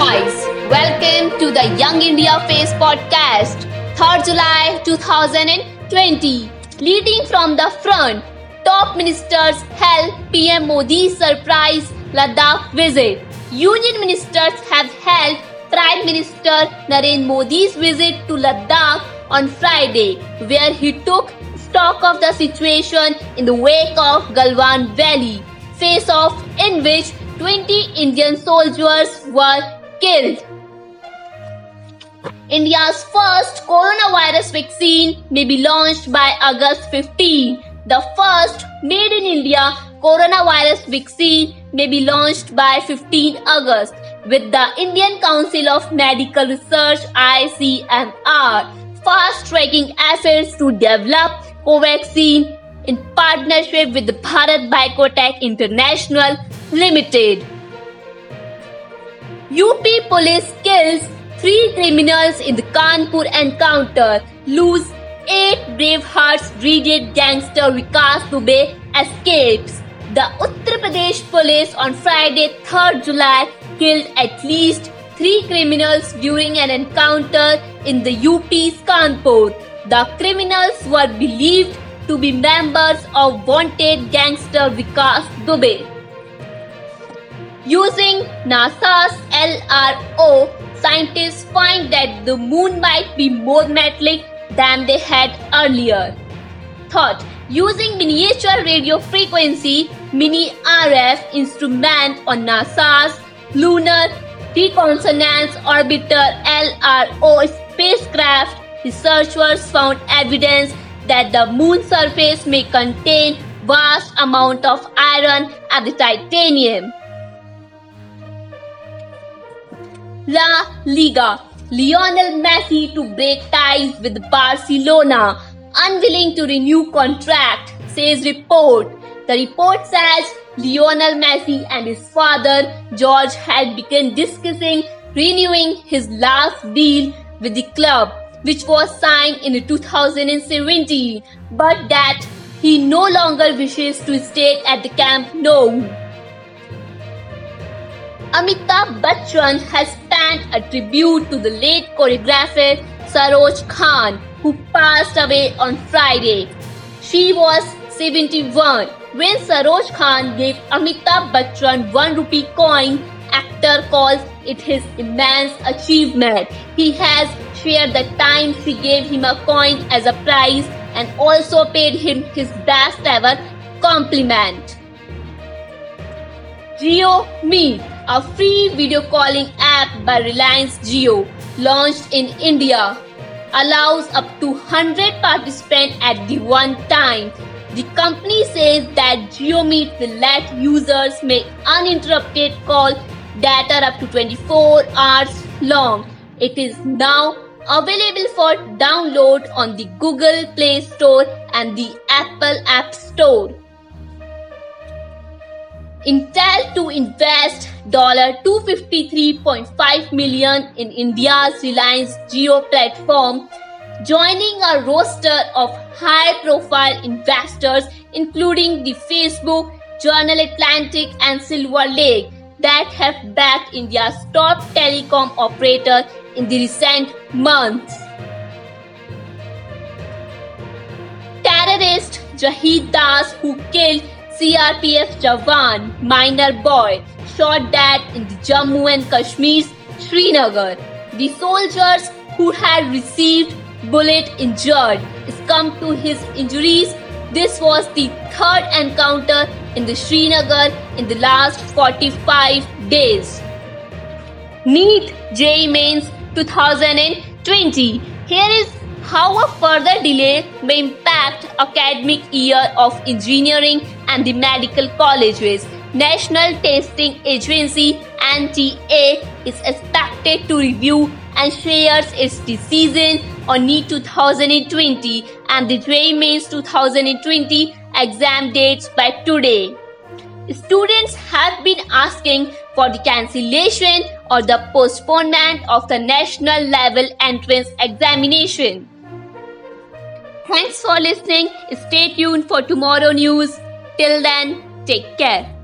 guys, welcome to the Young India Face podcast, 3rd July 2020. Leading from the front, top ministers held PM Modi's surprise Ladakh visit. Union ministers have held Prime Minister Narendra Modi's visit to Ladakh on Friday, where he took stock of the situation in the wake of Galwan Valley face off in which 20 Indian soldiers were killed. India's first coronavirus vaccine may be launched by August 15. The first made in India coronavirus vaccine may be launched by 15 August with the Indian Council of Medical Research ICMR fast tracking efforts to develop Covaxin in partnership with Bharat Biotech International Limited. UP police kills three criminals in the Kanpur encounter, lose eight brave hearts dreaded gangster Vikas Dubey escapes. The Uttar Pradesh police on Friday 3rd July killed at least three criminals during an encounter in the UP's Kanpur. The criminals were believed to be members of wanted gangster Vikas Dubey. Using NASA's LRO, scientists find that the moon might be more metallic than they had earlier thought. Using miniature radio frequency mini RF instrument on NASA's Lunar Reconnaissance Orbiter LRO spacecraft, researchers found evidence that the moon surface may contain vast amount of iron and titanium. La Liga. Lionel Messi to break ties with Barcelona, unwilling to renew contract, says report. The report says Lionel Messi and his father George had begun discussing renewing his last deal with the club, which was signed in 2017, but that he no longer wishes to stay at the Camp Nou. Amitabh Bachchan has a tribute to the late choreographer Saroj Khan, who passed away on Friday. She was 71. When Saroj Khan gave Amitabh Bachchan 1 rupee coin, actor calls it his immense achievement. He has shared the time she gave him a coin as a prize and also paid him his best ever compliment. Geo Meet, a free video calling app by Reliance Jio, launched in India, allows up to 100 participants at the one time. The company says that JioMeet will let users make uninterrupted call data up to 24 hours long. It is now available for download on the Google Play Store and the Apple App Store. Intel to invest 253.5 million in India's Reliance Jio platform, joining a roster of high-profile investors including the Facebook, General Atlantic and Silver Lake that have backed India's top telecom operator in the recent months. Terrorist Jahid Das, who killed CRPF Jawan, minor boy, shot dead in the Jammu and Kashmir's Srinagar. The soldiers who had received bullet injured succumbed to his injuries. This was the third encounter in the Srinagar in the last 45 days. NEET JEE Mains 2020. Here is how a further delay may impact academic year of engineering and the medical colleges. National Testing Agency NTA is expected to review and shares its decision on NEET 2020 and the Mains 2020 exam dates by today. Students have been asking for the cancellation or the postponement of the national level entrance examination. Thanks for listening. Stay tuned for tomorrow news. Till then, take care.